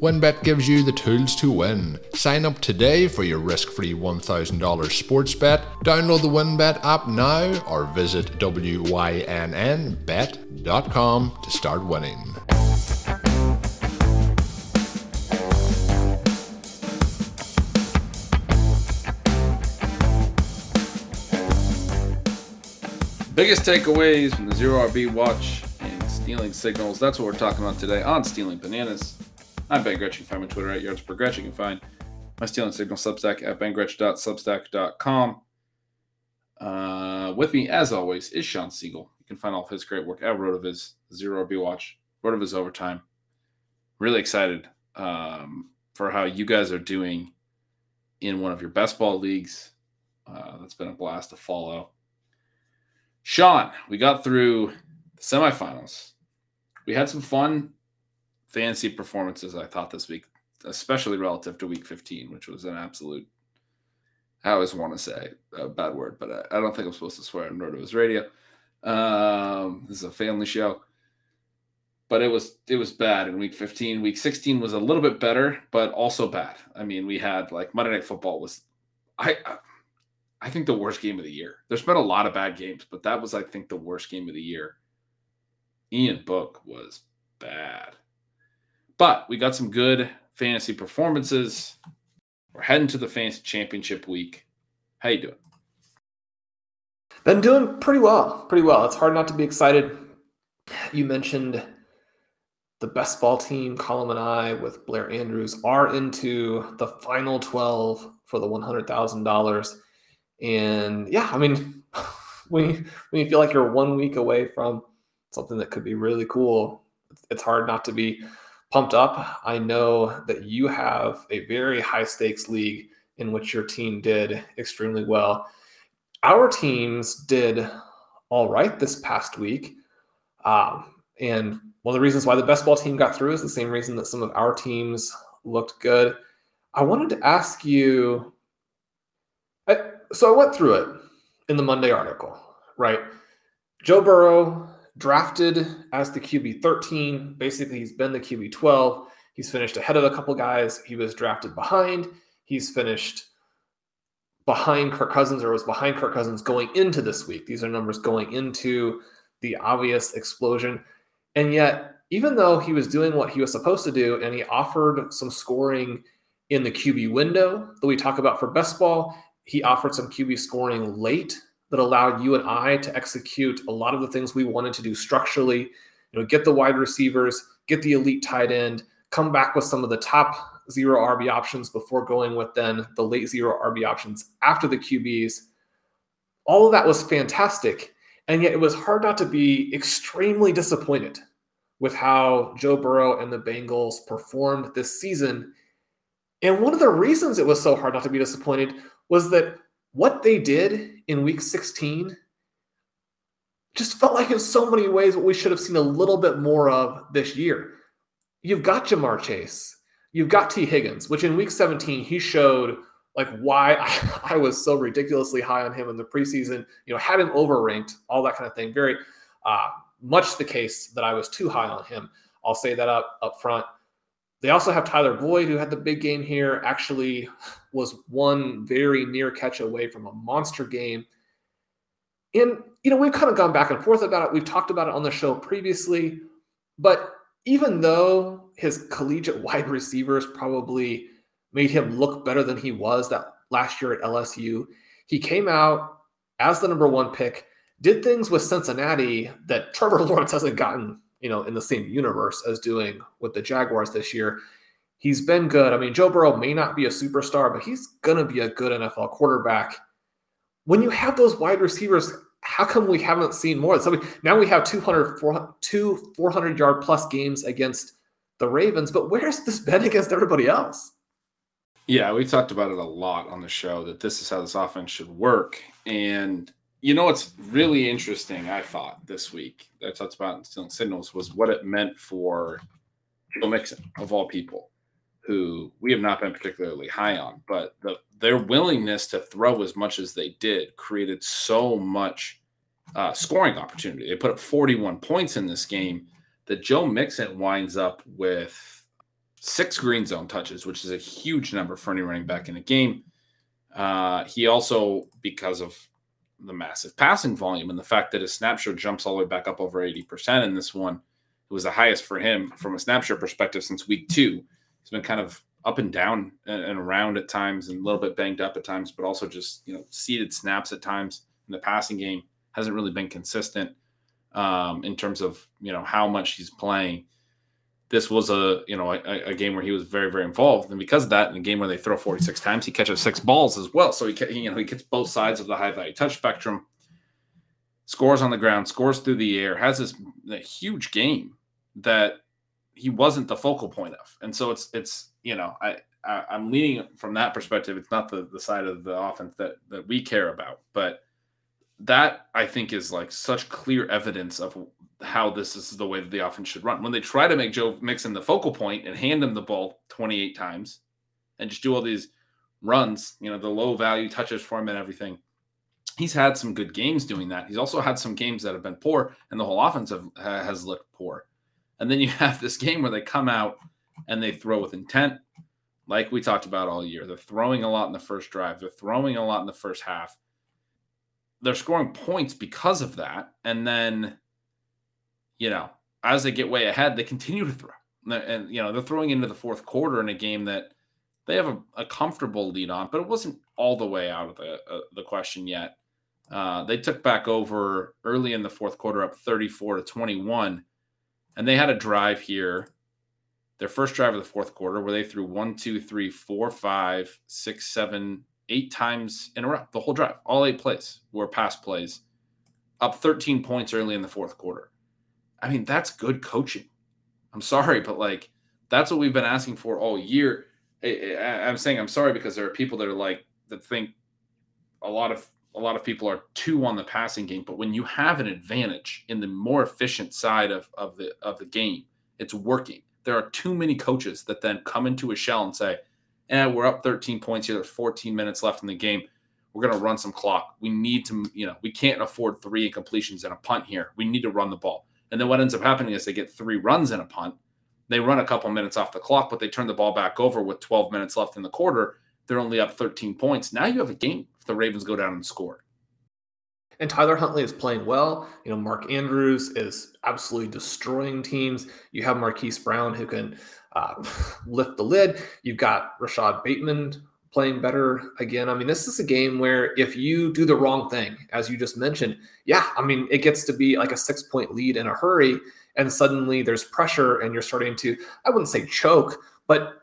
WynnBET gives you the tools to win. Sign up today for your risk free $1,000 sports bet. Download the WynnBET app now or visit WYNNBet.com to start winning. Biggest takeaways from the Zero RB watch and stealing signals. That's what we're talking about today on Stealing Bananas. I'm Ben Gretch. You can find on Twitter at Yards per. You can find my Stealing Signal Substack at bengretch.substack.com. Uh, with me, as always, is Shawn Siegele. You can find all of his great work at Rotoviz, Zero RB Watch, Rotoviz Overtime. Really excited um, for how you guys are doing in one of your best ball leagues. Uh, that's been a blast to follow. Shawn, we got through the semifinals. We had some fun fantasy performances, I thought, this week, especially relative to week 15, which was an absolute, I always want to say a bad word, but I, I don't think I'm supposed to swear on Rotoviz Radio. Um, this is a family show. But it was it was bad in week 15. Week 16 was a little bit better, but also bad. I mean, we had like Monday Night Football was I I think the worst game of the year. There's been a lot of bad games, but that was, I think, the worst game of the year. Ian Book was bad. But we got some good fantasy performances. We're heading to the fantasy championship week. How you doing? Been doing pretty well. Pretty well. It's hard not to be excited. You mentioned the best ball team, Colin and I, with Blair Andrews, are into the final 12 for the $100,000 and yeah, I mean, when you, when you feel like you're one week away from something that could be really cool, it's hard not to be pumped up. I know that you have a very high stakes league in which your team did extremely well. Our teams did all right this past week. Um, and one of the reasons why the best ball team got through is the same reason that some of our teams looked good. I wanted to ask you I, so I went through it in the Monday article, right? Joe Burrow drafted as the QB 13. Basically, he's been the QB 12. He's finished ahead of a couple guys. He was drafted behind. He's finished behind Kirk Cousins or was behind Kirk Cousins going into this week. These are numbers going into the obvious explosion. And yet, even though he was doing what he was supposed to do and he offered some scoring in the QB window that we talk about for best ball, he offered some QB scoring late that allowed you and I to execute a lot of the things we wanted to do structurally. You know, get the wide receivers, get the elite tight end, come back with some of the top zero RB options before going with then the late zero RB options after the QBs. All of that was fantastic. And yet it was hard not to be extremely disappointed with how Joe Burrow and the Bengals performed this season. And one of the reasons it was so hard not to be disappointed was that what they did in week 16 just felt like in so many ways what we should have seen a little bit more of this year. You've got Ja'Marr Chase, you've got Tee Higgins, which in week 17, he showed like why I, I, was so ridiculously high on him in the preseason, you know, had him overranked, all that kind of thing. Very uh, much the case that I was too high on him. I'll say that up up front. They also have Tyler Boyd, who had the big game here, actually was one very near catch away from a monster game. And, you know, we've kind of gone back and forth about it. We've talked about it on the show previously. But even though his collegiate wide receivers probably made him look better than he was that last year at LSU, he came out as the number one pick, did things with Cincinnati that Trevor Lawrence hasn't gotten, you know, in the same universe as doing with the Jaguars this year. He's been good. I mean, Joe Burrow may not be a superstar, but he's going to be a good NFL quarterback. When you have those wide receivers, how come we haven't seen more? So now we have 200, 400, two 400 yard plus games against the Ravens, but where's this been against everybody else? Yeah, we talked about it a lot on the show that this is how this offense should work. And you know what's really interesting, I thought this week that I talked about in Stealing Signals was what it meant for Joe Mixon, of all people who we have not been particularly high on, but the, their willingness to throw as much as they did created so much uh, scoring opportunity. They put up 41 points in this game that Joe Mixon winds up with six green zone touches, which is a huge number for any running back in a game. Uh, he also, because of the massive passing volume and the fact that his snapshot jumps all the way back up over 80% in this one, it was the highest for him from a snapshot perspective since week two he's been kind of up and down and, around at times and a little bit banged up at times, but also just, you know, seated snaps at times in the passing game hasn't really been consistent um, in terms of, you know, how much he's playing. This was a, you know, a, a, game where he was very, very involved. And because of that, in a game where they throw 46 times, he catches six balls as well. So he, you know, he gets both sides of the high value touch spectrum, scores on the ground, scores through the air, has this huge game that he wasn't the focal point of. And so it's it's you know I, I am leaning from that perspective. It's not the the side of the offense that that we care about, but that I think is like such clear evidence of how this is the way that the offense should run. When they try to make Joe Mixon the focal point and hand him the ball 28 times and just do all these runs, you know, the low value touches for him and everything. He's had some good games doing that. He's also had some games that have been poor, and the whole offense have, has looked poor. And then you have this game where they come out and they throw with intent, like we talked about all year. They're throwing a lot in the first drive, they're throwing a lot in the first half. They're scoring points because of that. And then, you know, as they get way ahead, they continue to throw. And, you know, they're throwing into the fourth quarter in a game that they have a, a comfortable lead on, but it wasn't all the way out of the, uh, the question yet. Uh, they took back over early in the fourth quarter, up 34 to 21 and they had a drive here, their first drive of the fourth quarter, where they threw one, two, three, four, five, six, seven, eight times in a row. The whole drive, all eight plays were pass plays, up 13 points early in the fourth quarter. I mean, that's good coaching. I'm sorry, but like that's what we've been asking for all year. I'm saying I'm sorry because there are people that are like that think a lot of a lot of people are two on the passing game, but when you have an advantage in the more efficient side of, of the of the game, it's working. There are too many coaches that then come into a shell and say, "And eh, we're up 13 points here. There's 14 minutes left in the game. We're going to run some clock. We need to, you know, we can't afford three incompletions and a punt here. We need to run the ball." And then what ends up happening is they get three runs and a punt. They run a couple minutes off the clock, but they turn the ball back over with 12 minutes left in the quarter. They're only up 13 points. Now you have a game if the Ravens go down and score. And Tyler Huntley is playing well. You know, Mark Andrews is absolutely destroying teams. You have Marquise Brown who can uh, lift the lid. You've got Rashod Bateman playing better again. I mean, this is a game where if you do the wrong thing, as you just mentioned, yeah, I mean, it gets to be like a six point lead in a hurry. And suddenly there's pressure and you're starting to, I wouldn't say choke, but,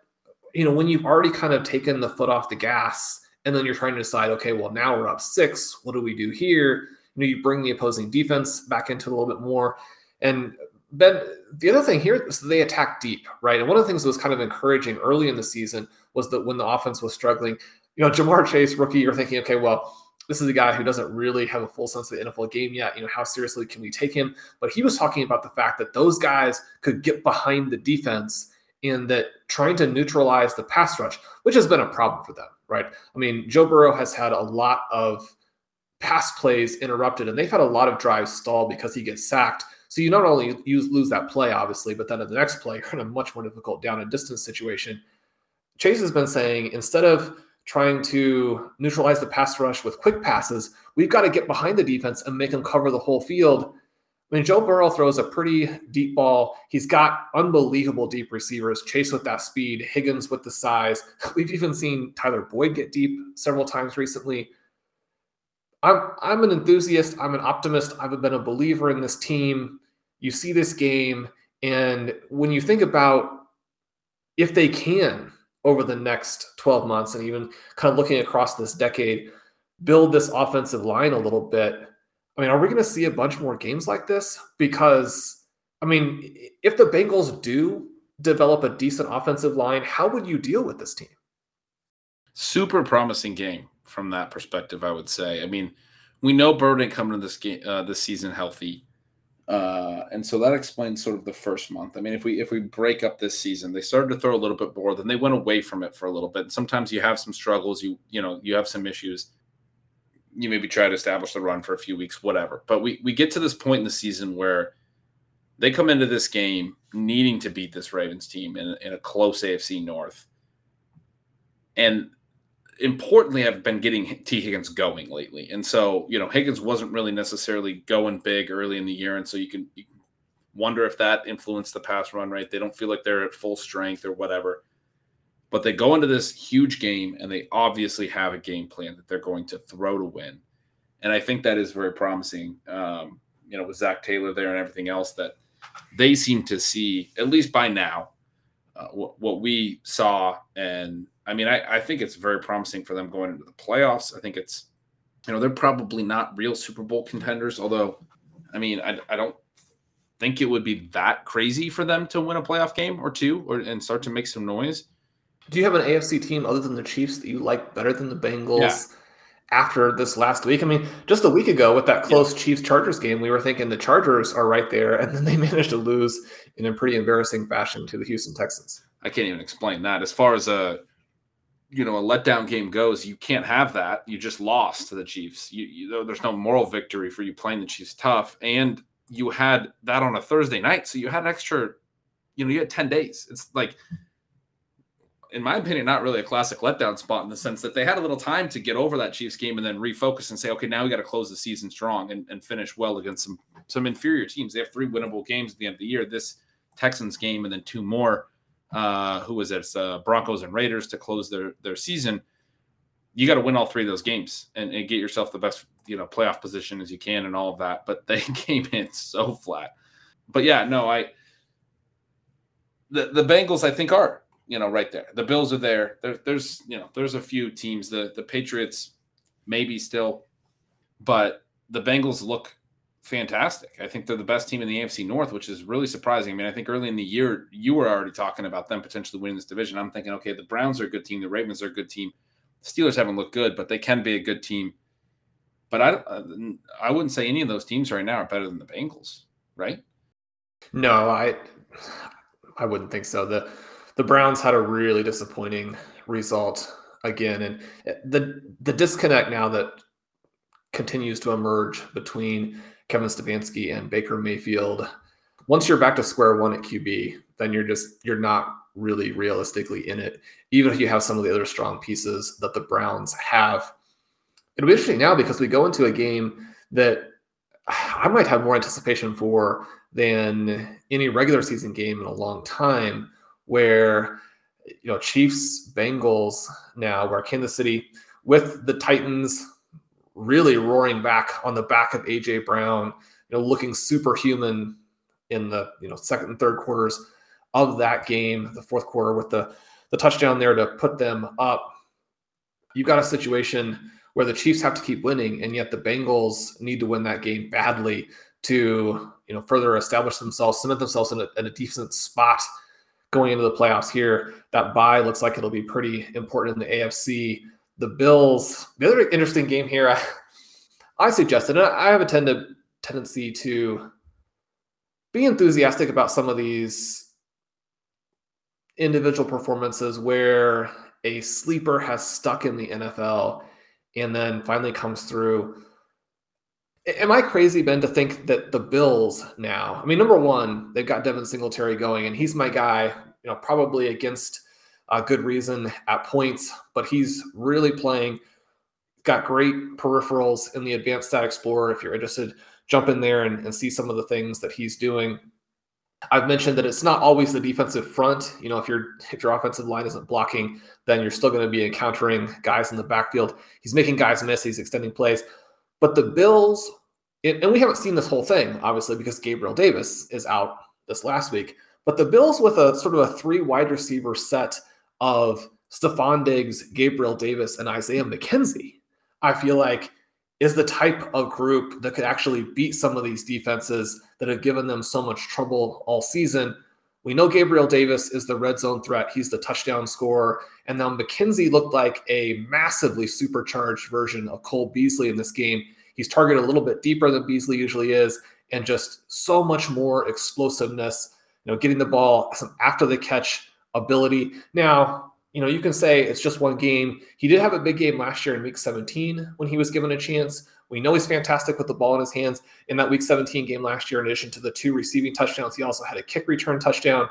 you know, when you've already kind of taken the foot off the gas, and then you're trying to decide, okay, well, now we're up six. What do we do here? You know, you bring the opposing defense back into a little bit more. And Ben, the other thing here is they attack deep, right? And one of the things that was kind of encouraging early in the season was that when the offense was struggling, you know, Ja'Marr Chase, rookie, you're thinking, okay, well, this is a guy who doesn't really have a full sense of the NFL game yet. You know, how seriously can we take him? But he was talking about the fact that those guys could get behind the defense in that trying to neutralize the pass rush, which has been a problem for them, right? I mean, Joe Burrow has had a lot of pass plays interrupted, and they've had a lot of drives stall because he gets sacked. So you not only use, lose that play, obviously, but then at the next play, you're in a much more difficult down and distance situation. Chase has been saying instead of trying to neutralize the pass rush with quick passes, we've got to get behind the defense and make them cover the whole field. I mean, Joe Burrow throws a pretty deep ball. He's got unbelievable deep receivers. Chase with that speed, Higgins with the size. We've even seen Tyler Boyd get deep several times recently. I'm I'm an enthusiast. I'm an optimist. I've been a believer in this team. You see this game, and when you think about if they can over the next 12 months and even kind of looking across this decade, build this offensive line a little bit. I mean, are we going to see a bunch more games like this? Because, I mean, if the Bengals do develop a decent offensive line, how would you deal with this team? Super promising game from that perspective, I would say. I mean, we know Burrow didn't come into this game uh, this season healthy, uh, and so that explains sort of the first month. I mean, if we if we break up this season, they started to throw a little bit more, then they went away from it for a little bit. And sometimes you have some struggles, you you know, you have some issues. You maybe try to establish the run for a few weeks, whatever. But we we get to this point in the season where they come into this game needing to beat this Ravens team in, in a close AFC North. And importantly have been getting Tee Higgins going lately. And so, you know, Higgins wasn't really necessarily going big early in the year. And so you can, you can wonder if that influenced the pass run, right? They don't feel like they're at full strength or whatever. But they go into this huge game and they obviously have a game plan that they're going to throw to win. And I think that is very promising. Um, you know, with Zac Taylor there and everything else that they seem to see, at least by now, uh, what, what we saw and I mean, I, I think it's very promising for them going into the playoffs. I think it's, you know, they're probably not real Super Bowl contenders, although, I mean, I, I don't think it would be that crazy for them to win a playoff game or two or and start to make some noise. Do you have an AFC team other than the Chiefs that you like better than the Bengals yeah. after this last week? I mean, just a week ago with that close yeah. Chiefs Chargers game, we were thinking the Chargers are right there, and then they managed to lose in a pretty embarrassing fashion to the Houston Texans. I can't even explain that. As far as a you know a letdown game goes, you can't have that. You just lost to the Chiefs. You, you there's no moral victory for you playing the Chiefs tough, and you had that on a Thursday night, so you had an extra. You know, you had ten days. It's like, in my opinion, not really a classic letdown spot in the sense that they had a little time to get over that Chiefs game and then refocus and say, okay, now we got to close the season strong and, and finish well against some some inferior teams. They have three winnable games at the end of the year. This Texans game and then two more uh, who was it? Uh, Broncos and Raiders to close their their season. You got to win all three of those games and, and, get yourself the best you know playoff position as you can and all of that. But they came in so flat. But yeah, no, I the the Bengals I think are you know right there. The Bills are there. there there's you know there's a few teams. The the Patriots maybe still, but the Bengals look fantastic. I think they're the best team in the AFC North, which is really surprising. I mean, I think early in the year you were already talking about them potentially winning this division. I'm thinking, okay, the Browns are a good team, the Ravens are a good team. The Steelers haven't looked good, but they can be a good team. But I, uh, I wouldn't say any of those teams right now are better than the Bengals, right? No, I, I wouldn't think so. the The Browns had a really disappointing result again, and eh, the the disconnect now that continues to emerge between Kevin Stefanski and Baker Mayfield. Once you're back to square one at QB, then you're just you're not really realistically in it, even if you have some of the other strong pieces that the Browns have. It'll be interesting now because we go into a game that I might have more anticipation for than any regular season game in a long time, where you know Chiefs, Bengals now, where Kansas City with the Titans really roaring back on the back of AJ Brown, you know, looking superhuman in the you know second and third quarters of that game, the fourth quarter with the the touchdown there to put them up. You've got a situation where the Chiefs have to keep winning, and yet the Bengals need to win that game badly to you know further establish themselves, cement themselves in a, in a decent spot going into the playoffs here. That bye looks like it'll be pretty important in the AFC the Bills. The other interesting game here, I, I suggested, I have a tend tendency to be enthusiastic about some of these individual performances where a sleeper has stuck in the NFL and then finally comes through. Am I crazy, Ben, to think that the Bills now? I mean, number one, they've got Devin Singletary going, and he's my guy. You know, probably against a good reason at points, but he's really playing. Got great peripherals in the Advanced Stat Explorer. If you're interested, jump in there and, and see some of the things that he's doing. I've mentioned that it's not always the defensive front. You know, if your if your offensive line isn't blocking, then you're still going to be encountering guys in the backfield. He's making guys miss. He's extending plays, but the Bills, and we haven't seen this whole thing obviously because Gabriel Davis is out this last week. But the Bills with a sort of a three wide receiver set of Stefon Diggs, Gabriel Davis, and Isaiah McKenzie, I feel like is the type of group that could actually beat some of these defenses that have given them so much trouble all season. We know Gabriel Davis is the red zone threat. He's the touchdown scorer. And now McKenzie looked like a massively supercharged version of Cole Beasley in this game. He's targeted a little bit deeper than Beasley usually is, and just so much more explosiveness, you know, getting the ball after the catch ability. Now, you know, you can say it's just one game. He did have a big game last year in week 17 when he was given a chance. We know he's fantastic with the ball in his hands. In that week 17 game last year, in addition to the two receiving touchdowns, he also had a kick return touchdown.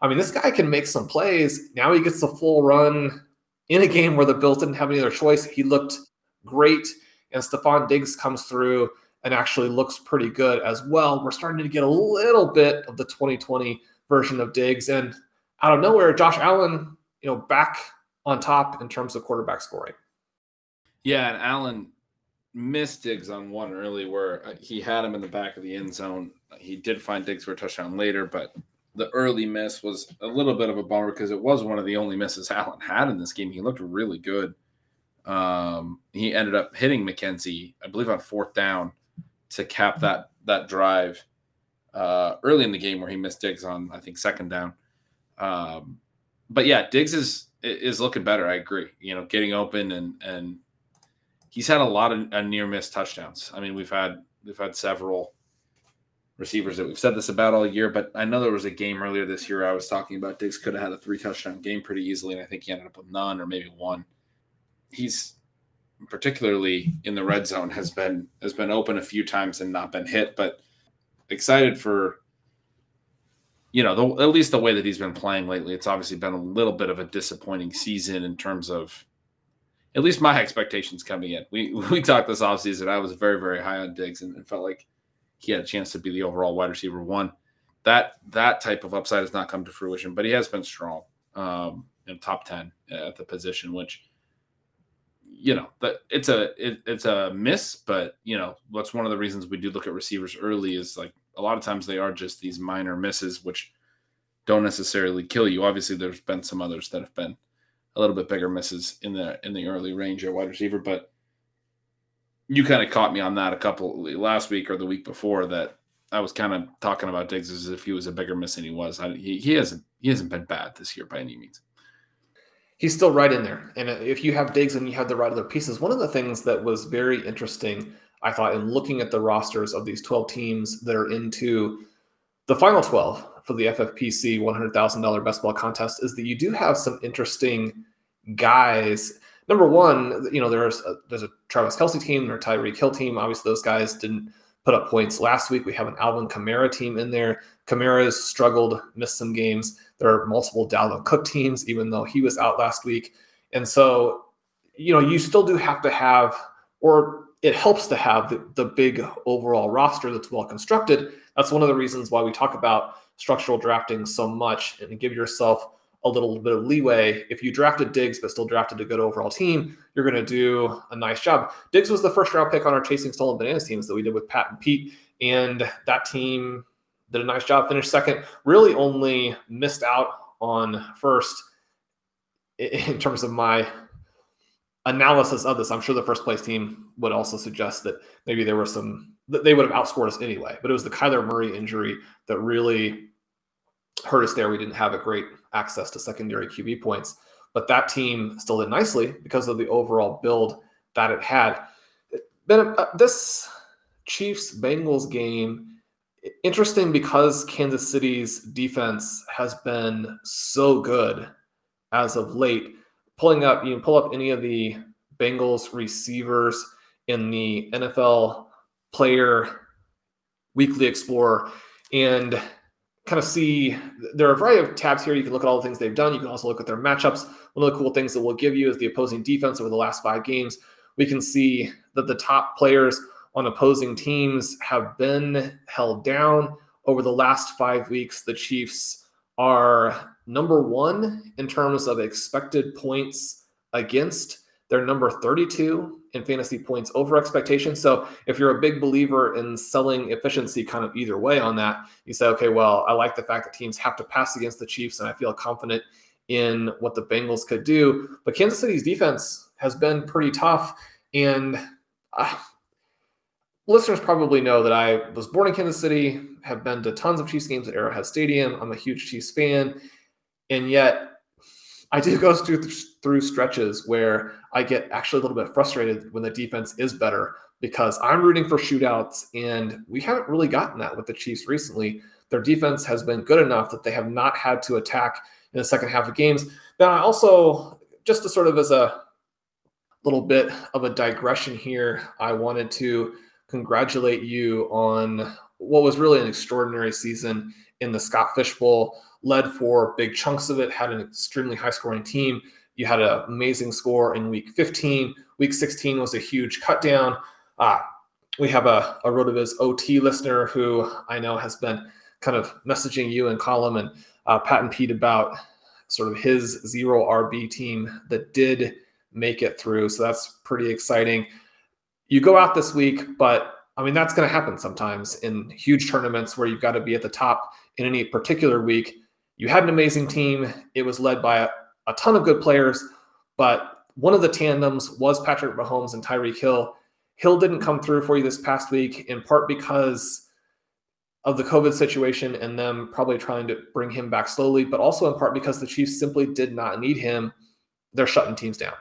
I mean, this guy can make some plays. Now he gets the full run in a game where the Bills didn't have any other choice. He looked great, and Stefon Diggs comes through and actually looks pretty good as well. We're starting to get a little bit of the 2020 version of Diggs, and out of nowhere, Josh Allen you know, back on top in terms of quarterback scoring. Yeah, and Allen missed Diggs on one early where uh, he had him in the back of the end zone. He did find Diggs for a touchdown later, but the early miss was a little bit of a bummer because it was one of the only misses Allen had in this game. He looked really good. Um, he ended up hitting McKenzie, I believe, on fourth down to cap that that drive uh, early in the game where he missed Diggs on I think second down. Um, but yeah, Diggs is is looking better. I agree. You know, getting open and and he's had a lot of near miss touchdowns. I mean, we've had we've had several receivers that we've said this about all year, but I know there was a game earlier this year I was talking about Diggs could have had a three touchdown game pretty easily, and I think he ended up with none or maybe one. He's particularly in the red zone has been has been open a few times and not been hit, but excited for you know, the, at least the way that he's been playing lately, it's obviously been a little bit of a disappointing season in terms of at least my expectations coming in. We we talked this offseason. I was very, very high on Diggs and, and, felt like he had a chance to be the overall wide receiver one. That that type of upside has not come to fruition, but he has been strong. Um, in top 10 at the position, which you know, it's a it, it's a miss, but you know, that's one of the reasons we do look at receivers early is like a lot of times they are just these minor misses, which don't necessarily kill you. Obviously, there's been some others that have been a little bit bigger misses in the in the early range at wide receiver, but you kind of caught me on that a couple last week or the week before that I was kind of talking about Diggs as if he was a bigger miss than he was. I, he, he hasn't he hasn't been bad this year by any means. He's still right in there, and if you have Diggs and you have the right other pieces, one of the things that was very interesting I thought in looking at the rosters of these 12 teams that are into the final 12 for the FFPC $100,000 best ball contest is that you do have some interesting guys. Number one, you know, there's a, there's a Travis Kelce team or Tyreek Hill team. Obviously, those guys didn't put up points last week. We have an Alvin Kamara team in there. Kamara's struggled, missed some games. There are multiple Dalvin Cook teams, even though he was out last week. And so, you know, you still do have to have, or it helps to have the, the big overall roster that's well constructed. That's one of the reasons why we talk about structural drafting so much and give yourself a little bit of leeway. If you drafted Diggs but still drafted a good overall team, you're going to do a nice job. Diggs was the first round pick on our Chasing Stolen Bananas teams that we did with Pat and Pete, and that team did a nice job, finished second, really only missed out on first in terms of my analysis of this, I'm sure the first place team would also suggest that maybe there were some that they would have outscored us anyway. But it was the Kyler Murray injury that really hurt us there. We didn't have a great access to secondary QB points, but that team still did nicely because of the overall build that it had. Ben, uh, this Chiefs Bengals game, interesting because Kansas City's defense has been so good as of late. Pulling up, you can pull up any of the Bengals receivers in the NFL player weekly explorer and kind of see there are a variety of tabs here. You can look at all the things they've done. You can also look at their matchups. One of the cool things that we'll give you is the opposing defense over the last five games. We can see that the top players on opposing teams have been held down over the last five weeks. The Chiefs are number one in terms of expected points against. They're number 32 in fantasy points over expectation. So if you're a big believer in selling efficiency kind of either way on that, you say, okay, well, I like the fact that teams have to pass against the Chiefs and I feel confident in what the Bengals could do. But Kansas City's defense has been pretty tough. And uh, listeners probably know that I was born in Kansas City, have been to tons of Chiefs games at Arrowhead Stadium. I'm a huge Chiefs fan. And yet, I do go through, through stretches where I get actually a little bit frustrated when the defense is better because I'm rooting for shootouts, and we haven't really gotten that with the Chiefs recently. Their defense has been good enough that they have not had to attack in the second half of games. But I also, just to sort of as a little bit of a digression here, I wanted to congratulate you on what was really an extraordinary season in the Scott Fish Bowl. Led for big chunks of it, had an extremely high scoring team. You had an amazing score in week 15. Week 16 was a huge cut down. Uh, we have a, a RotoViz OT listener who I know has been kind of messaging you and Colm and uh, Pat and Pete about sort of his zero RB team that did make it through. So that's pretty exciting. You go out this week, but I mean, that's going to happen sometimes in huge tournaments where you've got to be at the top in any particular week. You had an amazing team. It was led by a, a ton of good players, but one of the tandems was Patrick Mahomes and Tyreek Hill. Hill didn't come through for you this past week, in part because of the COVID situation and them probably trying to bring him back slowly, but also in part because the Chiefs simply did not need him. They're shutting teams down.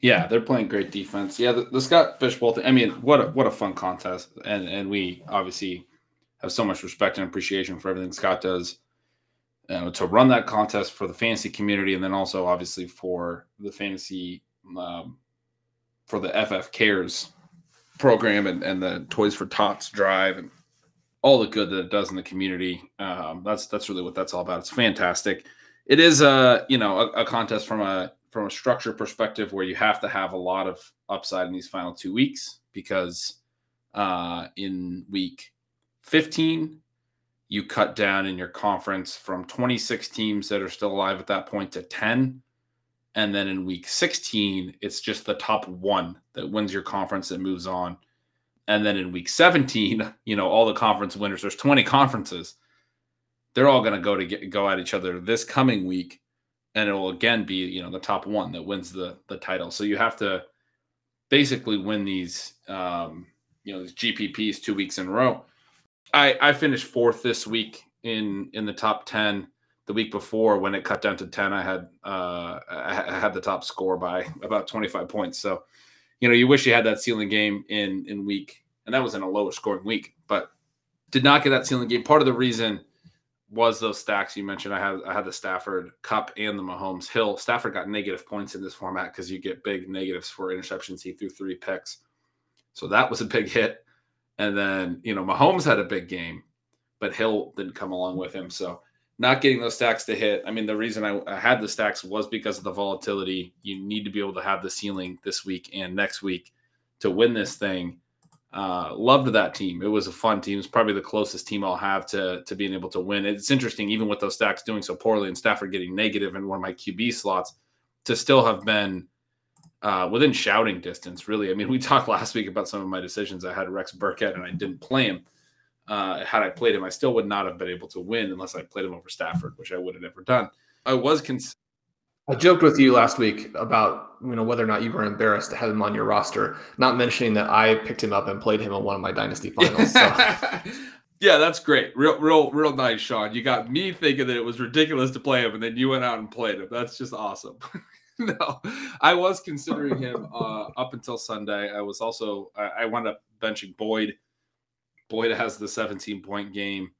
Yeah, they're playing great defense. Yeah, the, the Scott Fish Bowl thing. I mean, what a, what a fun contest, and and we obviously have so much respect and appreciation for everything Scott does uh, to run that contest for the fantasy community, and then also obviously for the fantasy um, for the FF Cares program and, and the Toys for Tots drive and all the good that it does in the community. Um, that's that's really what that's all about. It's fantastic. It is a you know a, a contest from a from a structure perspective where you have to have a lot of upside in these final two weeks because uh, in week 15 you cut down in your conference from 26 teams that are still alive at that point to 10 and then in week 16 it's just the top one that wins your conference that moves on and then in week 17 you know all the conference winners there's 20 conferences they're all going to go to get, go at each other this coming week and it will again be you know the top one that wins the the title. So you have to basically win these um, you know these GPPs two weeks in a row. I I finished fourth this week in in the top ten. The week before, when it cut down to ten, I had uh, I had the top score by about twenty five points. So, you know, you wish you had that ceiling game in in week, and that was in a lower scoring week, but did not get that ceiling game. Part of the reason was those stacks you mentioned. I had I had the Stafford Kupp and the Mahomes Hill. Stafford got negative points in this format because you get big negatives for interceptions. He threw three picks, so that was a big hit. And then you know Mahomes had a big game, but Hill didn't come along with him. So not getting those stacks to hit. I mean, the reason I, I had the stacks was because of the volatility. You need to be able to have the ceiling this week and next week to win this thing uh, loved that team. It was a fun team. It's probably the closest team I'll have to to being able to win. It's interesting, even with those stacks doing so poorly and Stafford getting negative in one of my QB slots, to still have been uh, within shouting distance. Really, I mean, we talked last week about some of my decisions. I had Rex Burkhead and I didn't play him. Uh, had I played him, I still would not have been able to win unless I played him over Stafford, which I would have never done. I was cons- I joked with you last week about you know whether or not you were embarrassed to have him on your roster, not mentioning that I picked him up and played him in one of my dynasty finals. So. yeah, that's great. Real, real, real nice, Shawn. You got me thinking that it was ridiculous to play him, and then you went out and played him. That's just awesome. no, I was considering him uh, up until Sunday. I was also I, wound up benching Boyd Boyd has the 17 point game,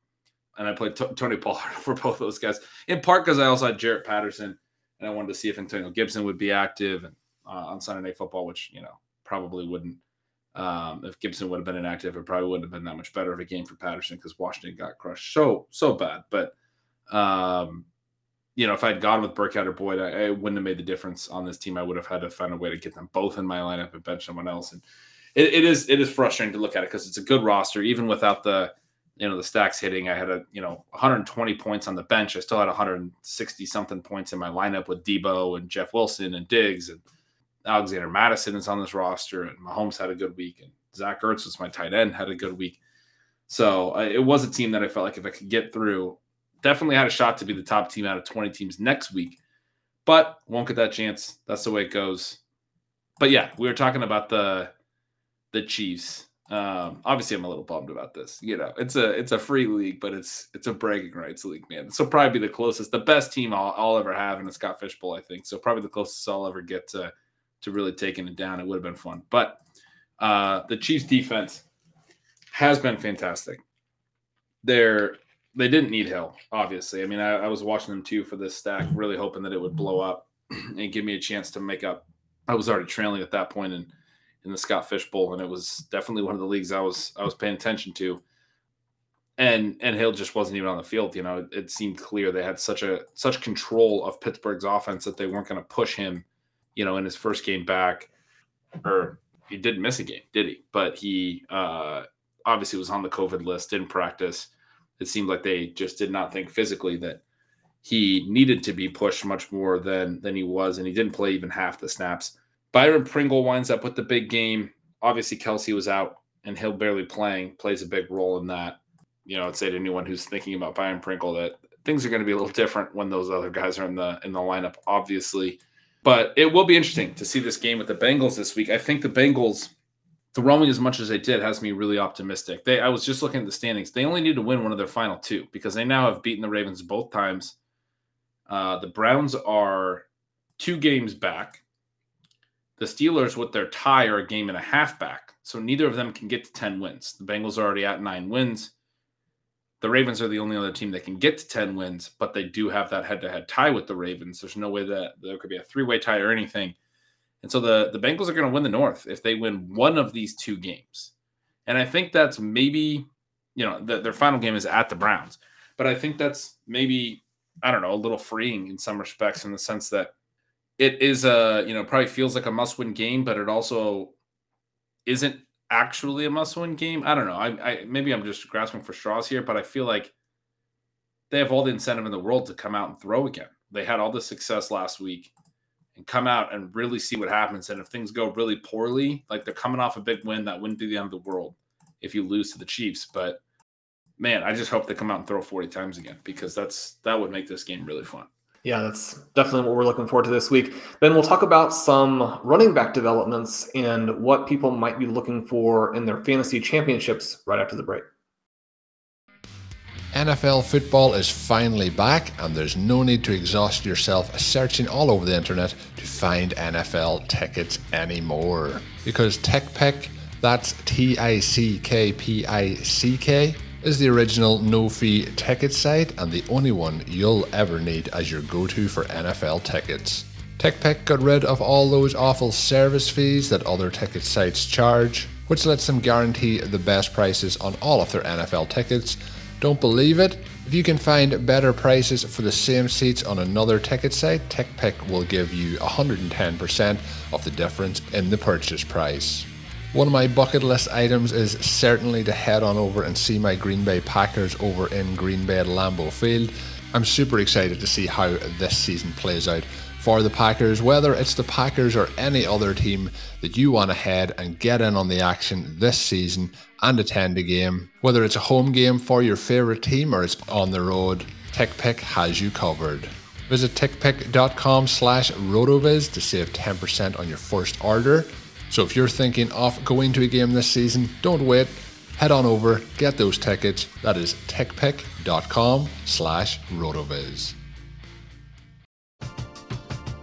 and I played T- Tony Pollard for both those guys. In part because I also had Jaret Patterson, and I wanted to see if Antonio Gibson would be active and uh, on Sunday Night Football, which you know probably wouldn't. Um, if Gibson would have been inactive, it probably wouldn't have been that much better of a game for Patterson because Washington got crushed so so bad. But um, you know, if I had gone with Burkhead or Boyd, I, I, wouldn't have made the difference on this team. I would have had to find a way to get them both in my lineup and bench someone else. And it, it is it is frustrating to look at it because it's a good roster, even without the you know the stacks hitting. I had a you know 120 points on the bench. I still had 160 something points in my lineup with Deebo and Jeff Wilson and Diggs and Alexander Mattison is on this roster, and Mahomes had a good week, and Zach Ertz was my tight end, had a good week. So uh, it was a team that I felt like if I could get through, definitely had a shot to be the top team out of 20 teams next week, but won't get that chance. That's the way it goes. But yeah, we were talking about the the Chiefs. Um, obviously, I'm a little bummed about this. You know, it's a it's a free league, but it's it's a bragging rights league, man. This will probably be the closest, the best team I'll, I'll ever have in a Scott Fish Bowl, I think. So probably the closest I'll ever get to to really taking it down. It would have been fun, but uh, the Chiefs defense has been fantastic. They're they didn't need Hill, obviously. I mean, I, I, was watching them too for this stack, really hoping that it would blow up and give me a chance to make up. I was already trailing at that point in in the Scott Fish Bowl, and it was definitely one of the leagues I was I was paying attention to. And and Hill just wasn't even on the field. You know, it, it seemed clear they had such a such control of Pittsburgh's offense that they weren't going to push him. You know, in his first game back, or he didn't miss a game, did he? But he uh, obviously was on the COVID list, didn't practice. It seemed like they just did not think physically that he needed to be pushed much more than than he was, and he didn't play even half the snaps. Byron Pringle winds up with the big game. Obviously, Kelce was out, and Hill barely playing plays a big role in that. You know, I'd say to anyone who's thinking about Byron Pringle that things are going to be a little different when those other guys are in the in the lineup, obviously. But it will be interesting to see this game with the Bengals this week. I think the Bengals throwing as much as they did has me really optimistic. They I was just looking at the standings. They only need to win one of their final two because they now have beaten the Ravens both times. Uh, the Browns are two games back. The Steelers, with their tie, are a game and a half back. So neither of them can get to 10 wins. The Bengals are already at nine wins. The Ravens are the only other team that can get to 10 wins, but they do have that head to head tie with the Ravens. There's no way that there could be a three way tie or anything. And so the, the Bengals are going to win the North if they win one of these two games. And I think that's maybe, you know, the, their final game is at the Browns. But I think that's maybe, I don't know, a little freeing in some respects in the sense that it is a, you know, probably feels like a must win game, but it also isn't actually a must win game. I don't know. I, I maybe I'm just grasping for straws here, but I feel like they have all the incentive in the world to come out and throw again. They had all the success last week and come out and really see what happens. And if things go really poorly, like they're coming off a big win, that wouldn't be the end of the world if you lose to the Chiefs. But man, I just hope they come out and throw 40 times again because that's that would make this game really fun. Yeah, that's definitely what we're looking forward to this week. Then we'll talk about some running back developments and what people might be looking for in their fantasy championships right after the break. NFL football is finally back, and there's no need to exhaust yourself searching all over the internet to find NFL tickets anymore. Because TickPick, that's T I C K P I C K, is the original no fee ticket site and the only one you'll ever need as your go to for NFL tickets. TickPick got rid of all those awful service fees that other ticket sites charge, which lets them guarantee the best prices on all of their NFL tickets don't believe it? If you can find better prices for the same seats on another ticket site, TickPick will give you 110% of the difference in the purchase price. One of my bucket list items is certainly to head on over and see my Green Bay Packers over in Green Bay at Lambeau Field. I'm super excited to see how this season plays out for the Packers, whether it's the Packers or any other team that you want to head and get in on the action this season and attend a game. Whether it's a home game for your favourite team or it's on the road, TickPick has you covered. Visit tickpick.com slash rotoviz to save 10% on your first order. So if you're thinking of going to a game this season, don't wait. Head on over, get those tickets. That is tickpick.com slash rotoviz.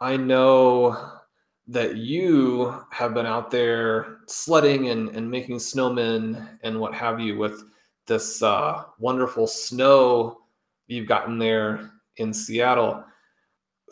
I know that you have been out there sledding and, and making snowmen and what have you with this uh, wonderful snow you've gotten there in Seattle.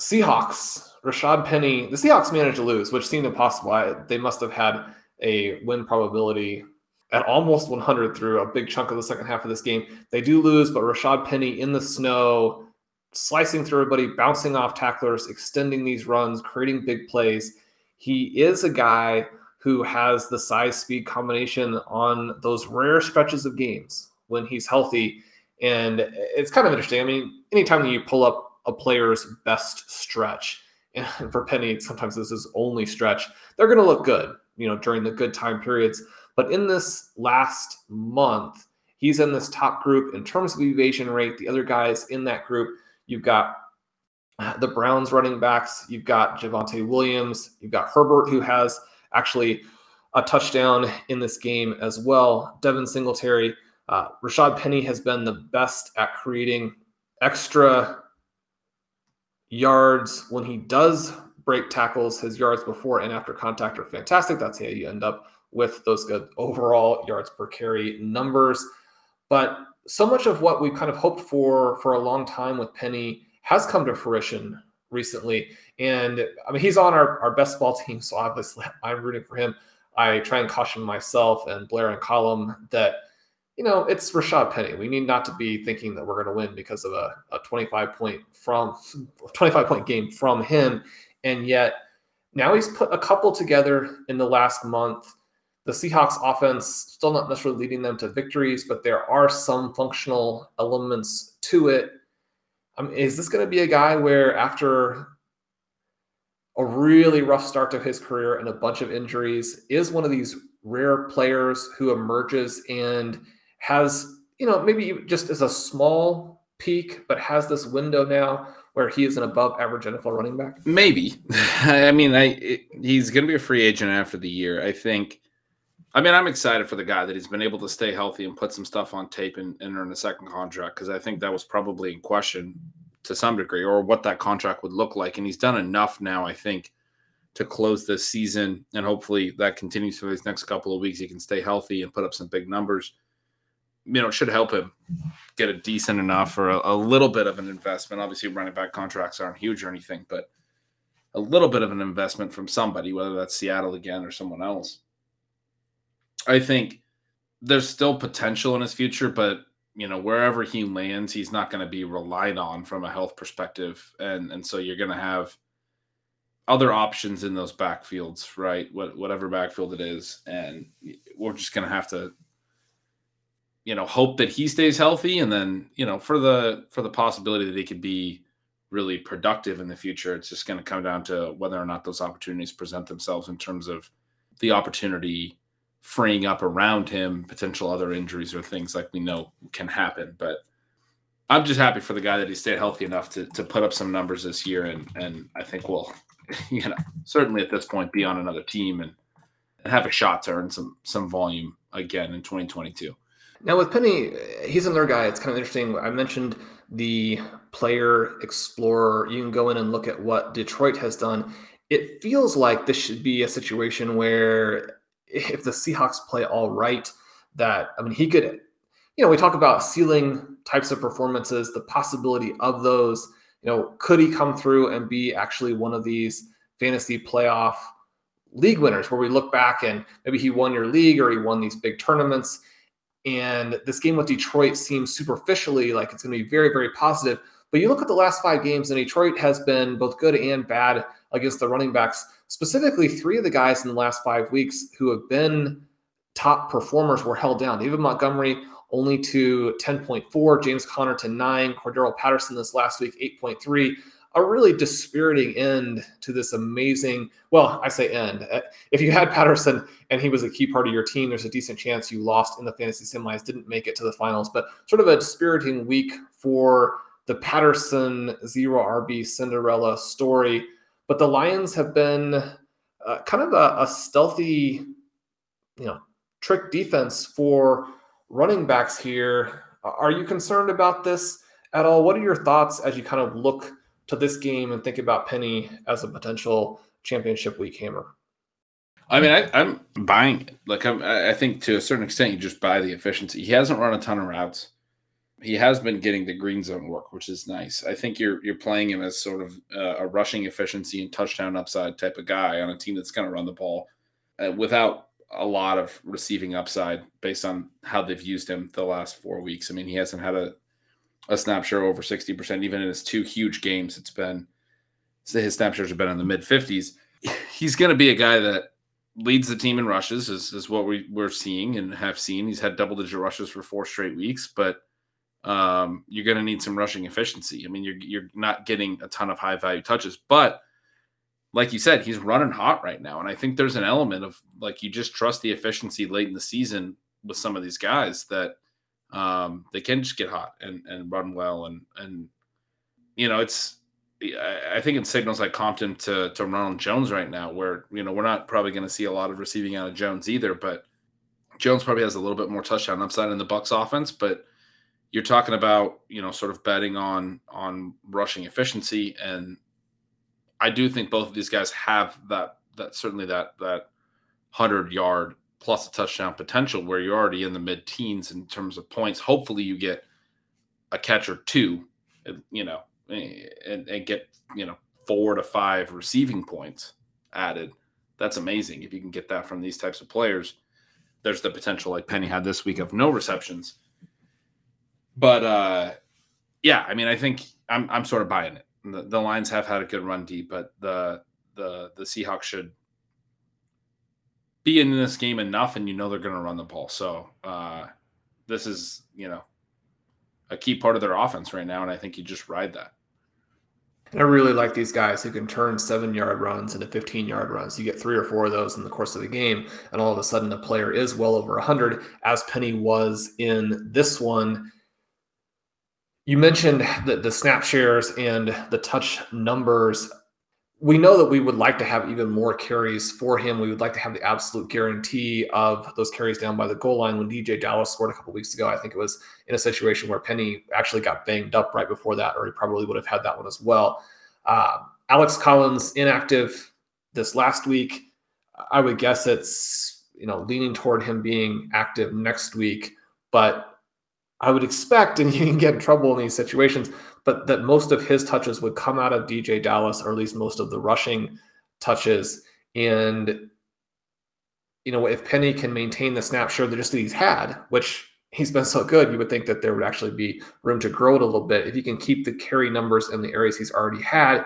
Seahawks, Rashaad Penny, the Seahawks managed to lose, which seemed impossible. I, they must have had a win probability at almost 100 through a big chunk of the second half of this game. They do lose, but Rashaad Penny in the snow, slicing through everybody, bouncing off tacklers, extending these runs, creating big plays. He is a guy who has the size speed combination on those rare stretches of games when he's healthy. And it's kind of interesting. I mean, anytime you pull up a player's best stretch, and for Penny, sometimes this is only stretch, they're going to look good, you know, during the good time periods. But in this last month, he's in this top group in terms of evasion rate. The other guys in that group, you've got the Browns running backs, you've got Javonte Williams, you've got Herbert, who has actually a touchdown in this game as well. Devin Singletary, uh, Rashaad Penny has been the best at creating extra yards when he does break tackles. His yards before and after contact are fantastic. That's how you end up with those good overall yards per carry numbers. But so much of what we kind of hoped for for a long time with Penny has come to fruition recently. And I mean, he's on our, our best ball team, so obviously I'm rooting for him. I try and caution myself and Blair and Column that, you know, it's Rashaad Penny. We need not to be thinking that we're going to win because of a, a 25 point from 25 point game from him. And yet now he's put a couple together in the last month. The Seahawks offense still not necessarily leading them to victories, but there are some functional elements to it um, is this going to be a guy where after a really rough start to his career and a bunch of injuries, is one of these rare players who emerges and has, you know, maybe just as a small peak, but has this window now where he is an above average NFL running back? Maybe. I mean, I it, he's going to be a free agent after the year. I think I mean, I'm excited for the guy that he's been able to stay healthy and put some stuff on tape and, and earn a second contract because I think that was probably in question to some degree or what that contract would look like. And he's done enough now, I think, to close this season. And hopefully that continues for these next couple of weeks. He can stay healthy and put up some big numbers. You know, it should help him get a decent enough or a, a little bit of an investment. Obviously, running back contracts aren't huge or anything, but a little bit of an investment from somebody, whether that's Seattle again or someone else. I think there's still potential in his future, but you know wherever he lands, he's not going to be relied on from a health perspective, and and so you're going to have other options in those backfields, right? What whatever backfield it is, and we're just going to have to you know hope that he stays healthy and then you know for the for the possibility that he could be really productive in the future it's just going to come down to whether or not those opportunities present themselves in terms of the opportunity freeing up around him potential other injuries or things like we know can happen but i'm just happy for the guy that he stayed healthy enough to, to put up some numbers this year and and i think we'll you know certainly at this point be on another team and, and have a shot to earn some some volume again in 2022 now with Penny, he's another guy. It's kind of interesting. I mentioned the player explorer. You can go in and look at what Detroit has done. It feels like this should be a situation where if the Seahawks play all right, that I mean he could, you know, we talk about ceiling types of performances, the possibility of those. You know, could he come through and be actually one of these fantasy playoff league winners where we look back and maybe he won your league or he won these big tournaments and this game with Detroit seems superficially like it's going to be very, very positive. But you look at the last five games, and Detroit has been both good and bad against the running backs. Specifically, three of the guys in the last five weeks who have been top performers were held down. David Montgomery only to 10.4, James Conner to 9, Cordarrelle Patterson this last week 8.3 a really dispiriting end to this amazing. Well, I say end. Uh, if you had Patterson and he was a key part of your team, there's a decent chance you lost in the fantasy semis, didn't make it to the finals. But sort of a dispiriting week for the Patterson zero RB Cinderella story. But the Lions have been uh, kind of a, a stealthy, you know, trick defense for running backs here. Are you concerned about this at all? What are your thoughts as you kind of look? to this game and think about Penny as a potential championship week hammer? I mean, I, am buying it. Like, I'm, I think to a certain extent, you just buy the efficiency. He hasn't run a ton of routes. He has been getting the green zone work, which is nice. I think you're you're playing him as sort of uh, a rushing efficiency and touchdown upside type of guy on a team that's going to run the ball uh, without a lot of receiving upside based on how they've used him the last four weeks. I mean, he hasn't had a a snap share over 60%. Even in his two huge games, it's been his snap shares have been in the mid 50s. He's going to be a guy that leads the team in rushes, is, is what we, we're seeing and have seen. He's had double digit rushes for four straight weeks, but um, you're going to need some rushing efficiency. I mean, you're, you're not getting a ton of high value touches, but like you said, he's running hot right now. And I think there's an element of like you just trust the efficiency late in the season with some of these guys that um, they can just get hot and, and run well. And, and, you know, it's, I think it signals like Compton to, to Ronald Jones right now, where, you know, we're not probably going to see a lot of receiving out of Jones either, but Jones probably has a little bit more touchdown upside in the Bucks offense, but you're talking about, you know, sort of betting on, on rushing efficiency. And I do think both of these guys have that, that certainly that, that hundred yard plus a touchdown potential where you're already in the mid teens in terms of points. Hopefully, you get a catch or two, you know, eh, and, and get, you know, four to five receiving points added. That's amazing. If you can get that from these types of players, there's the potential, like Penny had this week, of no receptions. But uh, yeah, I mean, I think I'm I'm sort of buying it. The, the Lions have had a good run deep, but the the the Seahawks should be in this game enough, and you know they're going to run the ball. So uh, this is you know a key part of their offense right now, and I think you just ride that. I really like these guys who can turn seven yard runs into 15 yard runs. You get three or four of those in the course of the game, and all of a sudden the player is well over 100, as Penny was in this one. You mentioned the, the snap shares and the touch numbers we know that we would like to have even more carries for him. We would like to have the absolute guarantee of those carries down by the goal line. When DeeJay Dallas scored a couple weeks ago, I think it was in a situation where Penny actually got banged up right before that, or he probably would have had that one as well. Uh, Alex Collins inactive this last week. I would guess it's you know leaning toward him being active next week, but I would expect, and you can get in trouble in these situations, but that most of his touches would come out of DeeJay Dallas, or at least most of the rushing touches. And you know, if Penny can maintain the snap share that just that he's had, which he's been so good, you would think that there would actually be room to grow it a little bit. If he can keep the carry numbers in the areas he's already had,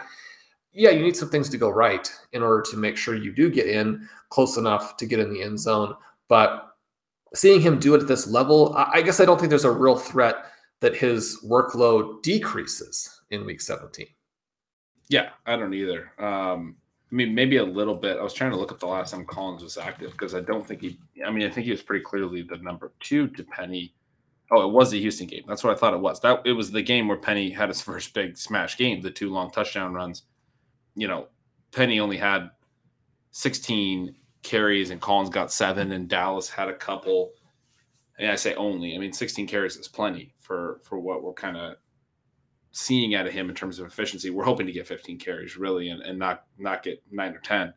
yeah, you need some things to go right in order to make sure you do get in close enough to get in the end zone. But seeing him do it at this level, I guess I don't think there's a real threat that his workload decreases in week 17. Yeah, I don't either. Um, I mean, maybe a little bit. I was trying to look up the last time Collins was active because I don't think he. I mean, I think he was pretty clearly the number two to Penny. Oh, it was the Houston game. That's what I thought it was. That it was the game where Penny had his first big smash game, the two long touchdown runs. You know, Penny only had 16 carries and Collins got seven, and Dallas had a couple. And I say only. I mean, 16 carries is plenty for for what we're kind of seeing out of him in terms of efficiency. We're hoping to get 15 carries really and, and not not get nine or 10.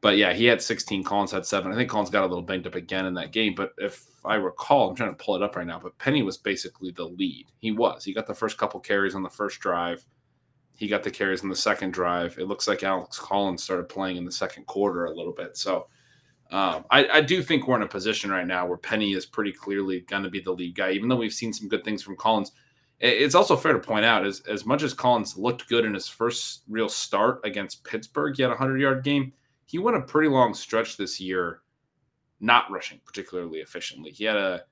But yeah, he had 16. Collins had seven. I think Collins got a little banged up again in that game. But if I recall, I'm trying to pull it up right now. But Penny was basically the lead. He was. He got the first couple carries on the first drive. He got the carries in the second drive. It looks like Alex Collins started playing in the second quarter a little bit. So um, I, I, do think we're in a position right now where Penny is pretty clearly going to be the lead guy, even though we've seen some good things from Collins. It's also fair to point out, as, as much as Collins looked good in his first real start against Pittsburgh, he had a 100 yard game. He went a pretty long stretch this year not rushing particularly efficiently. He had a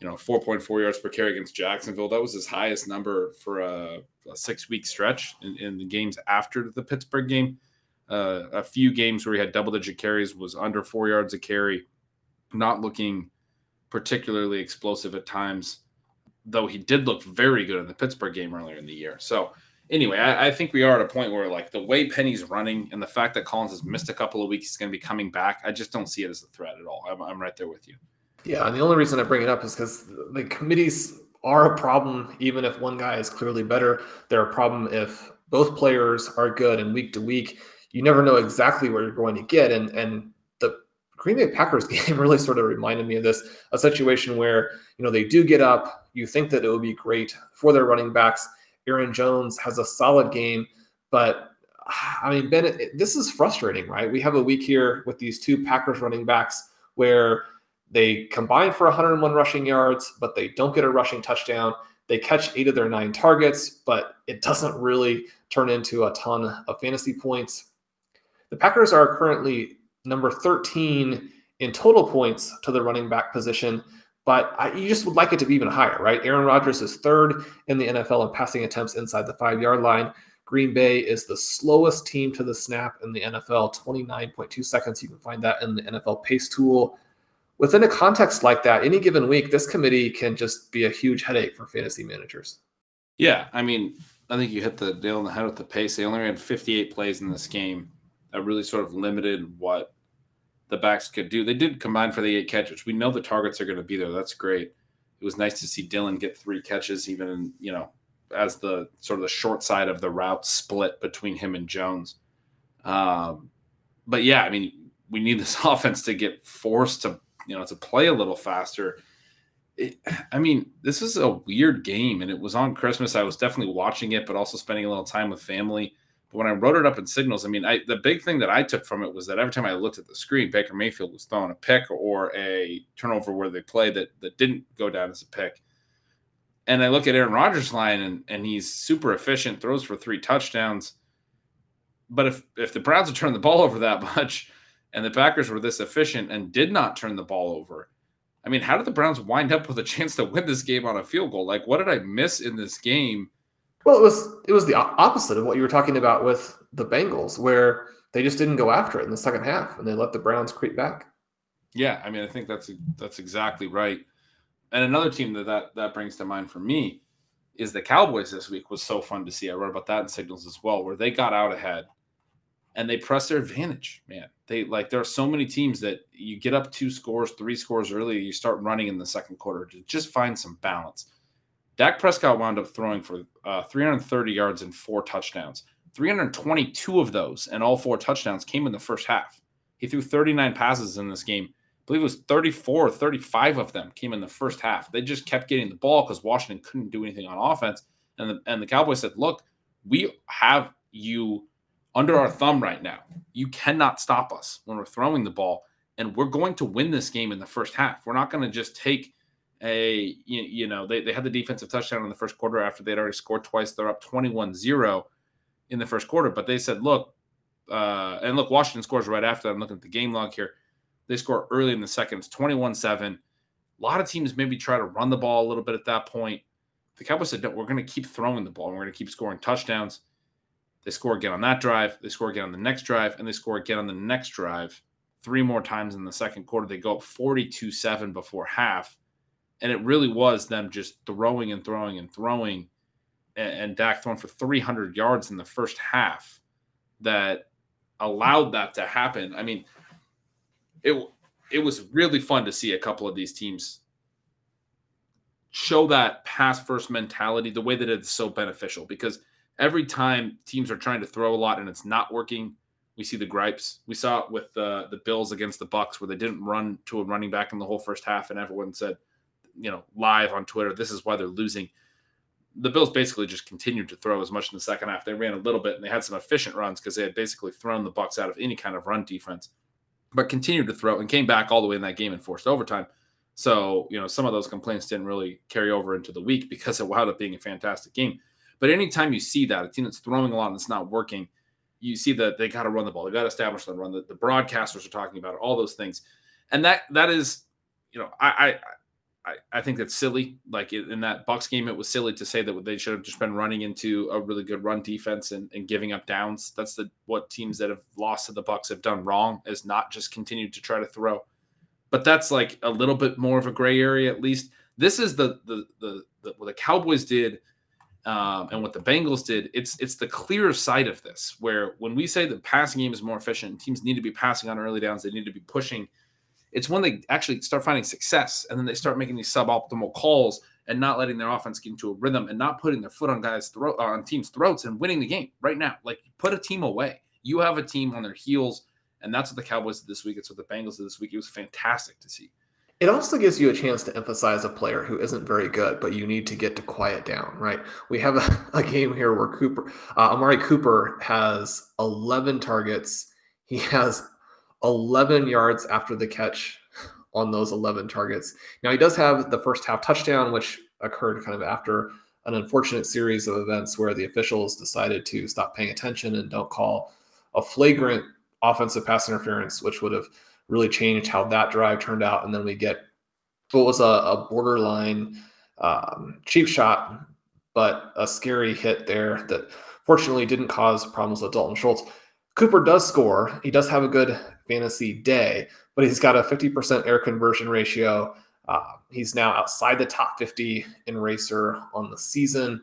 you know 4.4 yards per carry against Jacksonville. That was his highest number for a, a six week stretch in, in, the games after the Pittsburgh game. Uh, a few games where he had double digit carries was under four yards a carry, not looking particularly explosive at times though he did look very good in the Pittsburgh game earlier in the year. So anyway, I, I, think we are at a point where like the way Penny's running and the fact that Collins has missed a couple of weeks, he's going to be coming back. I just don't see it as a threat at all. I'm, I'm right there with you. Yeah, and the only reason I bring it up is because the committees are a problem. Even if one guy is clearly better, they're a problem if both players are good and week to week. You never know exactly where you're going to get, and and the Green Bay Packers game really sort of reminded me of this a situation where you know they do get up. You think that it would be great for their running backs. Aaron Jones has a solid game, but I mean, Ben, this is frustrating, right? We have a week here with these two Packers running backs where they combine for 101 rushing yards, but they don't get a rushing touchdown. They catch eight of their nine targets, but it doesn't really turn into a ton of fantasy points. The Packers are currently number 13 in total points to the running back position. But I, you just would like it to be even higher, right? Aaron Rodgers is third in the NFL in passing attempts inside the five yard line. Green Bay is the slowest team to the snap in the NFL, 29.2 seconds. You can find that in the NFL pace tool. Within a context like that, any given week, this committee can just be a huge headache for fantasy managers. Yeah. I mean, I think you hit the nail on the head with the pace. They only ran 58 plays in this game. That really sort of limited what the backs could do. They did combine for the eight catches. We know the targets are going to be there. That's great. It was nice to see Dillon get three catches, even in, you know, as the sort of the short side of the route split between him and Jones. Um, but yeah, I mean, we need this offense to get forced to, you know, to play a little faster. It, I mean, this is a weird game, and it was on Christmas. I was definitely watching it, but also spending a little time with family. But when I wrote it up in signals, I mean, I, the big thing that I took from it was that every time I looked at the screen, Baker Mayfield was throwing a pick or a turnover where they play that that didn't go down as a pick. And I look at Aaron Rodgers' line, and and he's super efficient, throws for three touchdowns. But if if the Browns had turned the ball over that much, and the Packers were this efficient and did not turn the ball over, I mean, how did the Browns wind up with a chance to win this game on a field goal? Like, what did I miss in this game? Well, it was it was the opposite of what you were talking about with the Bengals, where they just didn't go after it in the second half and they let the Browns creep back. Yeah, I mean, I think that's that's exactly right. And another team that that, that brings to mind for me is the Cowboys this week was so fun to see. I wrote about that in Signals as well, where they got out ahead and they press their advantage. Man, they like there are so many teams that you get up two scores, three scores early, you start running in the second quarter to just find some balance. Dak Prescott wound up throwing for uh, 330 yards and four touchdowns. 322 of those and all four touchdowns came in the first half. He threw 39 passes in this game. I believe it was 34 or 35 of them came in the first half. They just kept getting the ball because Washington couldn't do anything on offense. And the, and the Cowboys said, look, we have you under our thumb right now. You cannot stop us when we're throwing the ball. And we're going to win this game in the first half. We're not going to just take a, you, you know, they, they had the defensive touchdown in the first quarter after they'd already scored twice. They're up 21 0 in the first quarter. But they said, look, uh, and look, Washington scores right after that. I'm looking at the game log here. They score early in the second. It's 21 7. A lot of teams maybe try to run the ball a little bit at that point. The Cowboys said, no, we're going to keep throwing the ball. and We're going to keep scoring touchdowns. They score again on that drive. They score again on the next drive, and they score again on the next drive. Three more times in the second quarter. They go up 42 7 before half. And it really was them just throwing and throwing and throwing. And, and Dak throwing for 300 yards in the first half that allowed that to happen. I mean, it it was really fun to see a couple of these teams show that pass first mentality the way that it's so beneficial because every time teams are trying to throw a lot and it's not working we see the gripes. We saw it with the the bills against the bucks where they didn't run to a running back in the whole first half and everyone said you know live on twitter this is why they're losing. The bills basically just continued to throw as much in the second half. They ran a little bit and they had some efficient runs because they had basically thrown the bucks out of any kind of run defense but continued to throw and came back all the way in that game and forced overtime. So, you know, some of those complaints didn't really carry over into the week because it wound up being a fantastic game. But anytime you see that, a team that's throwing a lot and it's not working, you see that they got to run the ball. They got to establish the run. The, the broadcasters are talking about it, all those things. And that that is, you know, I I I, think that's silly. Like in that Bucks game, it was silly to say that they should have just been running into a really good run defense and, and giving up downs. That's the what teams that have lost to the Bucks have done wrong is not just continued to try to throw but that's like a little bit more of a gray area at least. This is the the the, the what the Cowboys did um, and what the Bengals did. It's it's the clearer side of this where when we say the passing game is more efficient, teams need to be passing on early downs, they need to be pushing. It's when they actually start finding success and then they start making these suboptimal calls and not letting their offense get into a rhythm and not putting their foot on guys' throat on teams' throats and winning the game right now. Like put a team away. You have a team on their heels and that's what the Cowboys did this week. It's what the Bengals did this week. It was fantastic to see. It also gives you a chance to emphasize a player who isn't very good, but you need to get to quiet down, right? We have a, a game here where Cooper, uh, Amari Cooper has 11 targets. He has 11 yards after the catch on those 11 targets. Now, he does have the first half touchdown, which occurred kind of after an unfortunate series of events where the officials decided to stop paying attention and don't call a flagrant offensive pass interference, which would have really changed how that drive turned out. And then we get what was a, a borderline um, cheap shot, but a scary hit there that fortunately didn't cause problems with Dalton Schultz. Cooper does score. He does have a good fantasy day, but he's got a 50% air conversion ratio. Uh, he's now outside the top 50 in RACR on the season.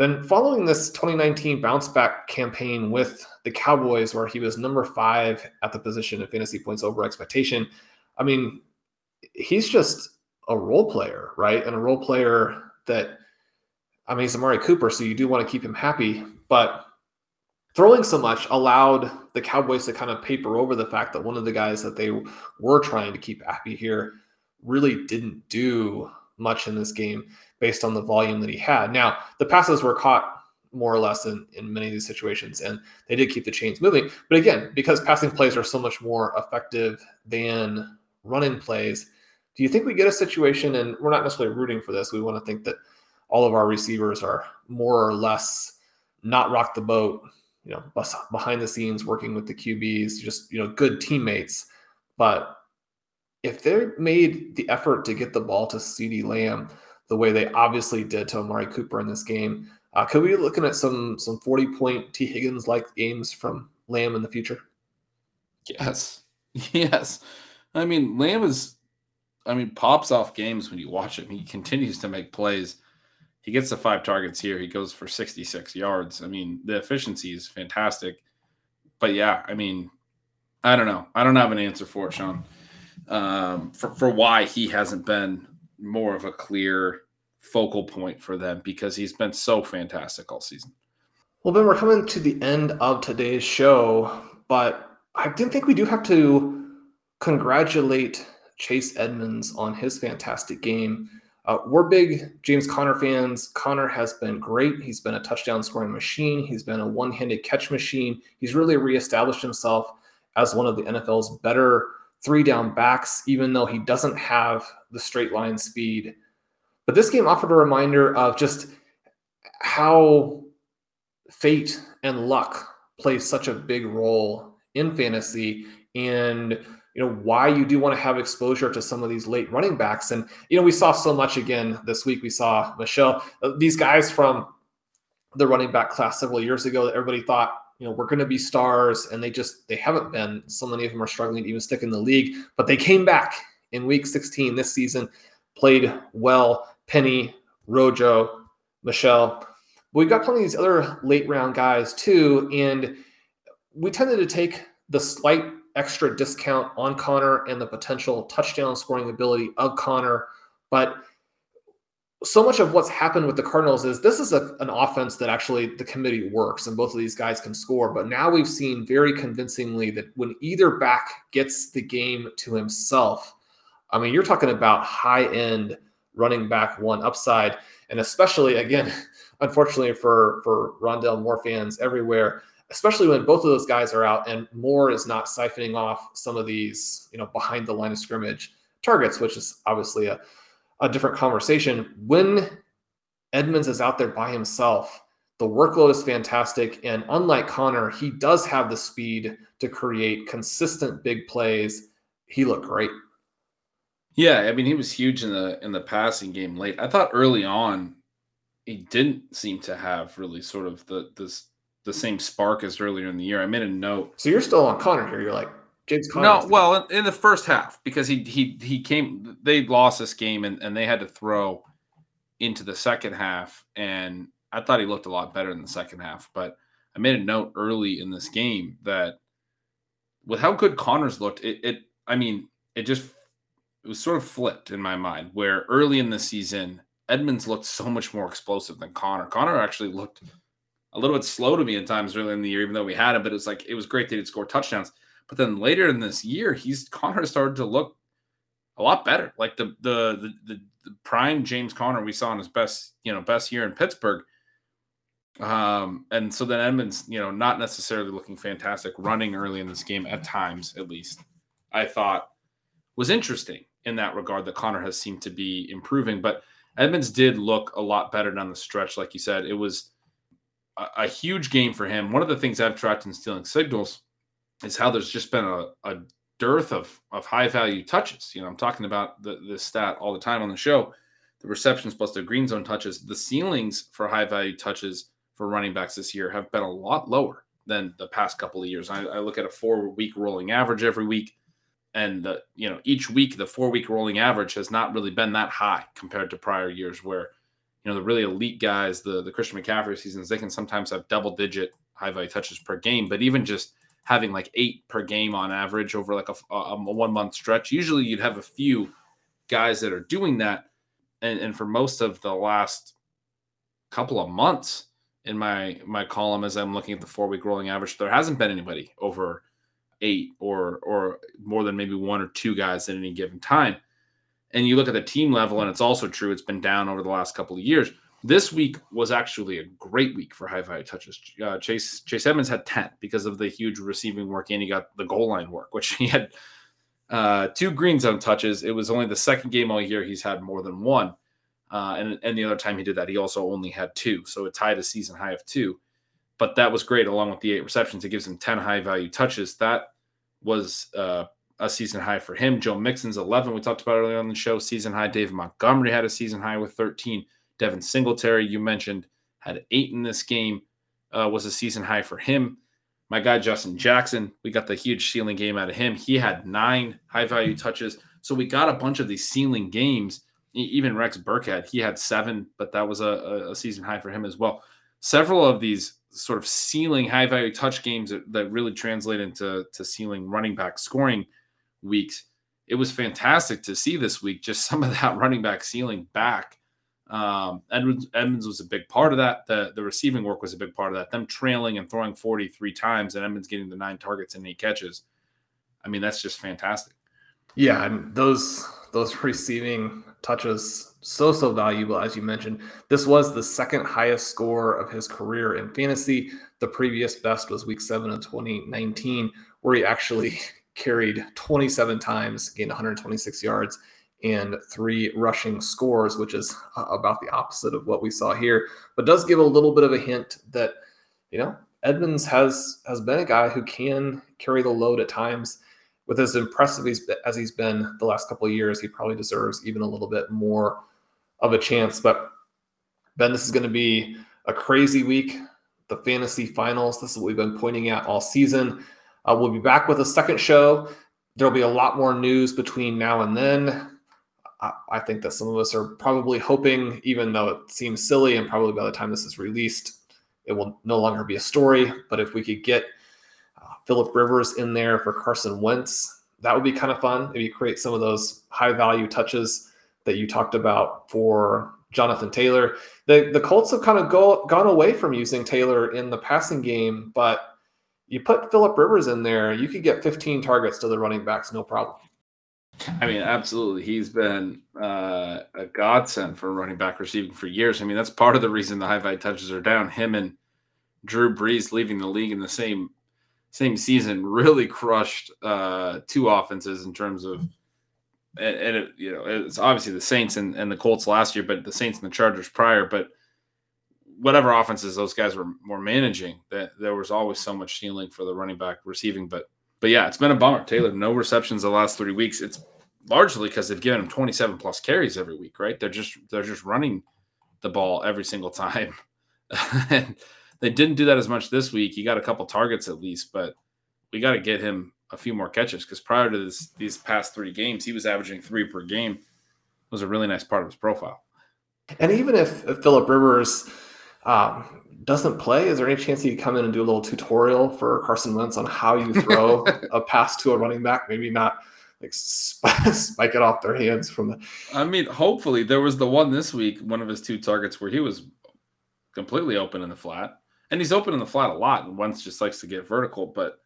Then, following this 2019 bounce back campaign with the Cowboys, where he was number five at the position of fantasy points over expectation, I mean, he's just a role player, right? And a role player that, I mean, he's Amari Cooper, so you do want to keep him happy, but throwing so much allowed the Cowboys to kind of paper over the fact that one of the guys that they were trying to keep happy here really didn't do much in this game based on the volume that he had. Now, the passes were caught more or less in, in many of these situations, and they did keep the chains moving. But again, because passing plays are so much more effective than running plays, do you think we get a situation, and we're not necessarily rooting for this, we want to think that all of our receivers are more or less not rock the boat, you know, behind the scenes working with the QBs, just, you know, good teammates. But if they made the effort to get the ball to CeeDee Lamb, the way they obviously did to Amari Cooper in this game. Uh, could we be looking at some some 40 point Tee Higgins like games from Lamb in the future? Yes. Yes. I mean, Lamb is, I mean, pops off games when you watch him. He continues to make plays. He gets the five targets here. He goes for 66 yards. I mean, the efficiency is fantastic. But yeah, I mean, I don't know. I don't have an answer for it, Shawn, um, for, for why he hasn't been more of a clear focal point for them because he's been so fantastic all season. Well, Ben, we're coming to the end of today's show, but I didn't think we do have to congratulate Chase Edmonds on his fantastic game. Uh, we're big James Conner fans. Conner has been great. He's been a touchdown scoring machine. He's been a one handed catch machine. He's really reestablished himself as one of the NFL's better three down backs, even though he doesn't have the straight line speed. But this game offered a reminder of just how fate and luck plays such a big role in fantasy and you know why you do want to have exposure to some of these late running backs and you know we saw so much again this week we saw michel uh, these guys from the running back class several years ago that everybody thought you know we're going to be stars and they just they haven't been so many of them are struggling to even stick in the league but they came back in week 16 this season played well penny rojo michel we've got plenty of these other late round guys too and we tended to take the slight extra discount on Conner and the potential touchdown scoring ability of Conner. But so much of what's happened with the Cardinals is this is a, an offense that actually the committee works and both of these guys can score. But now we've seen very convincingly that when either back gets the game to himself, I mean, you're talking about high end running back one upside. And especially, again, unfortunately for, for Rondale Moore fans everywhere, especially when both of those guys are out and Moore is not siphoning off some of these, you know, behind the line of scrimmage targets, which is obviously a, a different conversation. When Edmonds is out there by himself, the workload is fantastic. And unlike Conner, he does have the speed to create consistent big plays. He looked great. Yeah, I mean he was huge in the in the passing game late. I thought early on he didn't seem to have really sort of the this the same spark as earlier in the year. I made a note. So you're still on Conner here. You're like James Conner. No, well, in, in, the first half because he he he came. They lost this game and and they had to throw into the second half, and I thought he looked a lot better in the second half. But I made a note early in this game that with how good Conner's looked, it, it I mean, it just it was sort of flipped in my mind. Where early in the season, Edmonds looked so much more explosive than Conner. Conner actually looked a little bit slow to me at times early in the year, even though we had him. But it was like it was great that he'd score touchdowns. But then later in this year, he's Conner started to look a lot better. Like the the the, the, the prime James Conner we saw in his best you know best year in Pittsburgh. Um, and so then Edmonds, you know, not necessarily looking fantastic running early in this game at times, at least, I thought was interesting in that regard that Conner has seemed to be improving. But Edmonds did look a lot better down the stretch, like you said. It was a, huge game for him. One of the things I've tracked in stealing signals is how there's just been a, a dearth of of high value touches. You know, I'm talking about the, this stat all the time on the show. The receptions plus the green zone touches, the ceilings for high value touches for running backs this year have been a lot lower than the past couple of years. I, I look at a four week rolling average every week, and the, you know each week the four week rolling average has not really been that high compared to prior years where you know the really elite guys, the the Christian McCaffrey seasons, they can sometimes have double digit high value touches per game, but even just having like eight per game on average over like a, a, a one month stretch, usually you'd have a few guys that are doing that, and and for most of the last couple of months in my my column as I'm looking at the four week rolling average, there hasn't been anybody over eight or or more than maybe one or two guys at any given time and you look at the team level, and it's also true, it's been down over the last couple of years. This week was actually a great week for high value touches. Uh, Chase Chase Edmonds had 10 because of the huge receiving work, and he got the goal line work, which he had uh, two green zone touches. It was only the second game all year he's had more than one. Uh, and, and the other time he did that, he also only had two. So it tied a season high of two. But that was great along with the eight receptions. It gives him 10 high value touches. That was uh, a season high for him. Joe Mixon's 11. We talked about earlier on the show, season high. David Montgomery had a season high with 13. Devin Singletary, you mentioned, had eight in this game, uh, was a season high for him. My guy, Justin Jackson, we got the huge ceiling game out of him. He had nine high value touches. So we got a bunch of these ceiling games. Even Rex Burkhead, he had seven, but that was a, a season high for him as well. Several of these sort of ceiling high value touch games that, that really translate into to ceiling running back scoring – weeks. It was fantastic to see this week just some of that running back ceiling back. Um, Edmonds, Edmonds was a big part of that. The the receiving work was a big part of that. Them trailing and throwing 43 times and Edmonds getting the nine targets and eight catches. I mean, that's just fantastic. Yeah, and those those receiving touches so so valuable as you mentioned. This was the second highest score of his career in fantasy. The previous best was week 7 of 2019 where he actually carried 27 times, gained 126 yards and three rushing scores, which is about the opposite of what we saw here, but does give a little bit of a hint that you know Edmonds has has been a guy who can carry the load at times. With as impressive as he's been the last couple of years, he probably deserves even a little bit more of a chance. But Ben, this is going to be a crazy week. The fantasy finals. This is what we've been pointing at all season. Uh, we'll be back with a second show. There'll be a lot more news between now and then. I, think that some of us are probably hoping, even though it seems silly, and probably by the time this is released, it will no longer be a story. But if we could get uh, Philip Rivers in there for Carson Wentz, that would be kind of fun. If you create some of those high value touches that you talked about for Jonathan Taylor. The the Colts have kind of go, gone away from using Taylor in the passing game, but you put Philip Rivers in there, you could get 15 targets to the running backs, no problem. I mean, absolutely. He's been uh, a godsend for running back receiving for years. I mean, that's part of the reason the high value touches are down. Him and Drew Brees leaving the league in the same same season really crushed uh, two offenses in terms of, and, and it, you know, it's obviously the Saints and, and the Colts last year, but the Saints and the Chargers prior. But whatever offenses those guys were were managing, that there was always so much ceiling for the running back receiving, but but yeah, it's been a bummer. Taylor, no receptions the last three weeks. It's largely because they've given him 27 plus carries every week, right? They're just they're just running the ball every single time. and they didn't do that as much this week. He got a couple targets at least, but we got to get him a few more catches because prior to this, these past three games, he was averaging three per game. It was a really nice part of his profile. And even if, if Philip Rivers um, doesn't play, is there any chance he could come in and do a little tutorial for Carson Wentz on how you throw a pass to a running back? Maybe not like spike it off their hands from the. I mean, hopefully there was the one this week, one of his two targets where he was completely open in the flat, and he's open in the flat a lot, and Wentz just likes to get vertical, but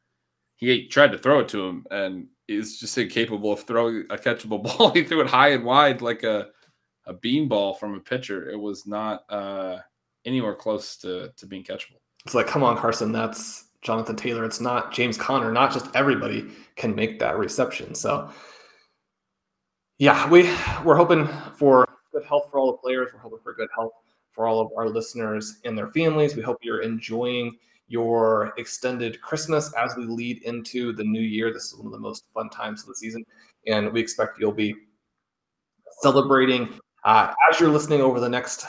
he tried to throw it to him, and he's just incapable of throwing a catchable ball. he threw it high and wide like a a beanball from a pitcher. It was not. uh anywhere close to, to being catchable. It's like, come on, Carson, that's Jonathan Taylor. It's not James Conner. Not just everybody can make that reception. So, yeah, we we're hoping for good health for all the players. We're hoping for good health for all of our listeners and their families. We hope you're enjoying your extended Christmas as we lead into the new year. This is one of the most fun times of the season, and we expect you'll be celebrating uh, as you're listening over the next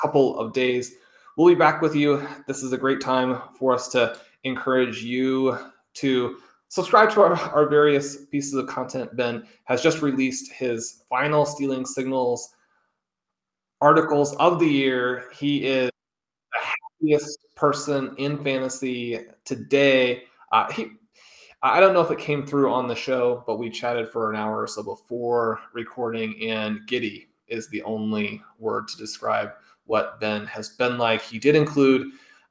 couple of days. We'll be back with you. This is a great time for us to encourage you to subscribe to our, our various pieces of content. Ben has just released his final Stealing Signals articles of the year. He is the happiest person in fantasy today. Uh, he, I don't know if it came through on the show, but we chatted for an hour or so before recording, and giddy is the only word to describe what Ben has been like. He did include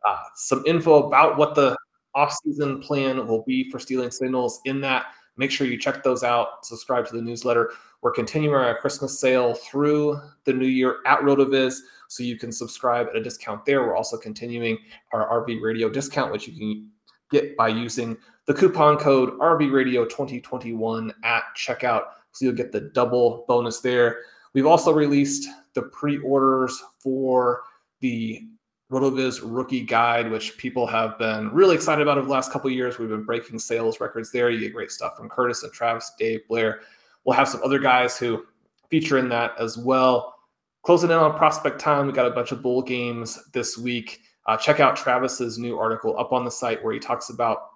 uh, some info about what the off-season plan will be for Stealing Signals in that. Make sure you check those out. Subscribe to the newsletter. We're continuing our Christmas sale through the new year at RotoViz, so you can subscribe at a discount there. We're also continuing our RV Radio discount, which you can get by using the coupon code RV Radio 2021 at checkout. So you'll get the double bonus there. We've also released the pre-orders for the RotoViz rookie guide, which people have been really excited about over the last couple years. We've been breaking sales records there. You get great stuff from Curtis and Travis, Dave, Blair. We'll have some other guys who feature in that as well. Closing in on prospect time, we got a bunch of bowl games this week. Uh, check out Travis's new article up on the site where he talks about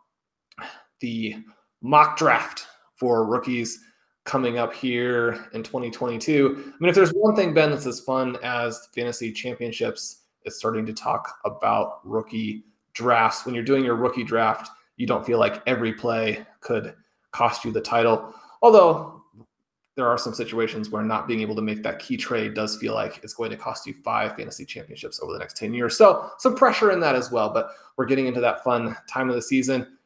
the mock draft for rookies coming up here in 2022. I mean, if there's one thing, Ben, that's as fun as fantasy championships, it's starting to talk about rookie drafts. When you're doing your rookie draft, you don't feel like every play could cost you the title. Although there are some situations where not being able to make that key trade does feel like it's going to cost you five fantasy championships over the next 10 years. So some pressure in that as well, but we're getting into that fun time of the season.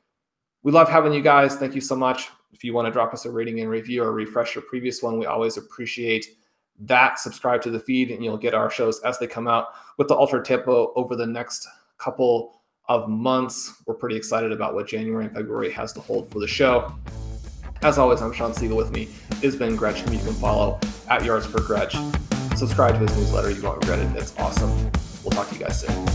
We love having you guys. Thank you so much. If you want to drop us a rating and review or refresh your previous one, we always appreciate that, subscribe to the feed, and you'll get our shows as they come out with the Ultra Tempo over the next couple of months. We're pretty excited about what January and February has to hold for the show. As always, I'm Shawn Siegele. With me is Ben Gretch, whom you can follow at Yards Per Gretch. Subscribe to his newsletter. You won't regret it. It's awesome. We'll talk to you guys soon.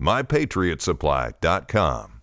mypatriotsupply.com.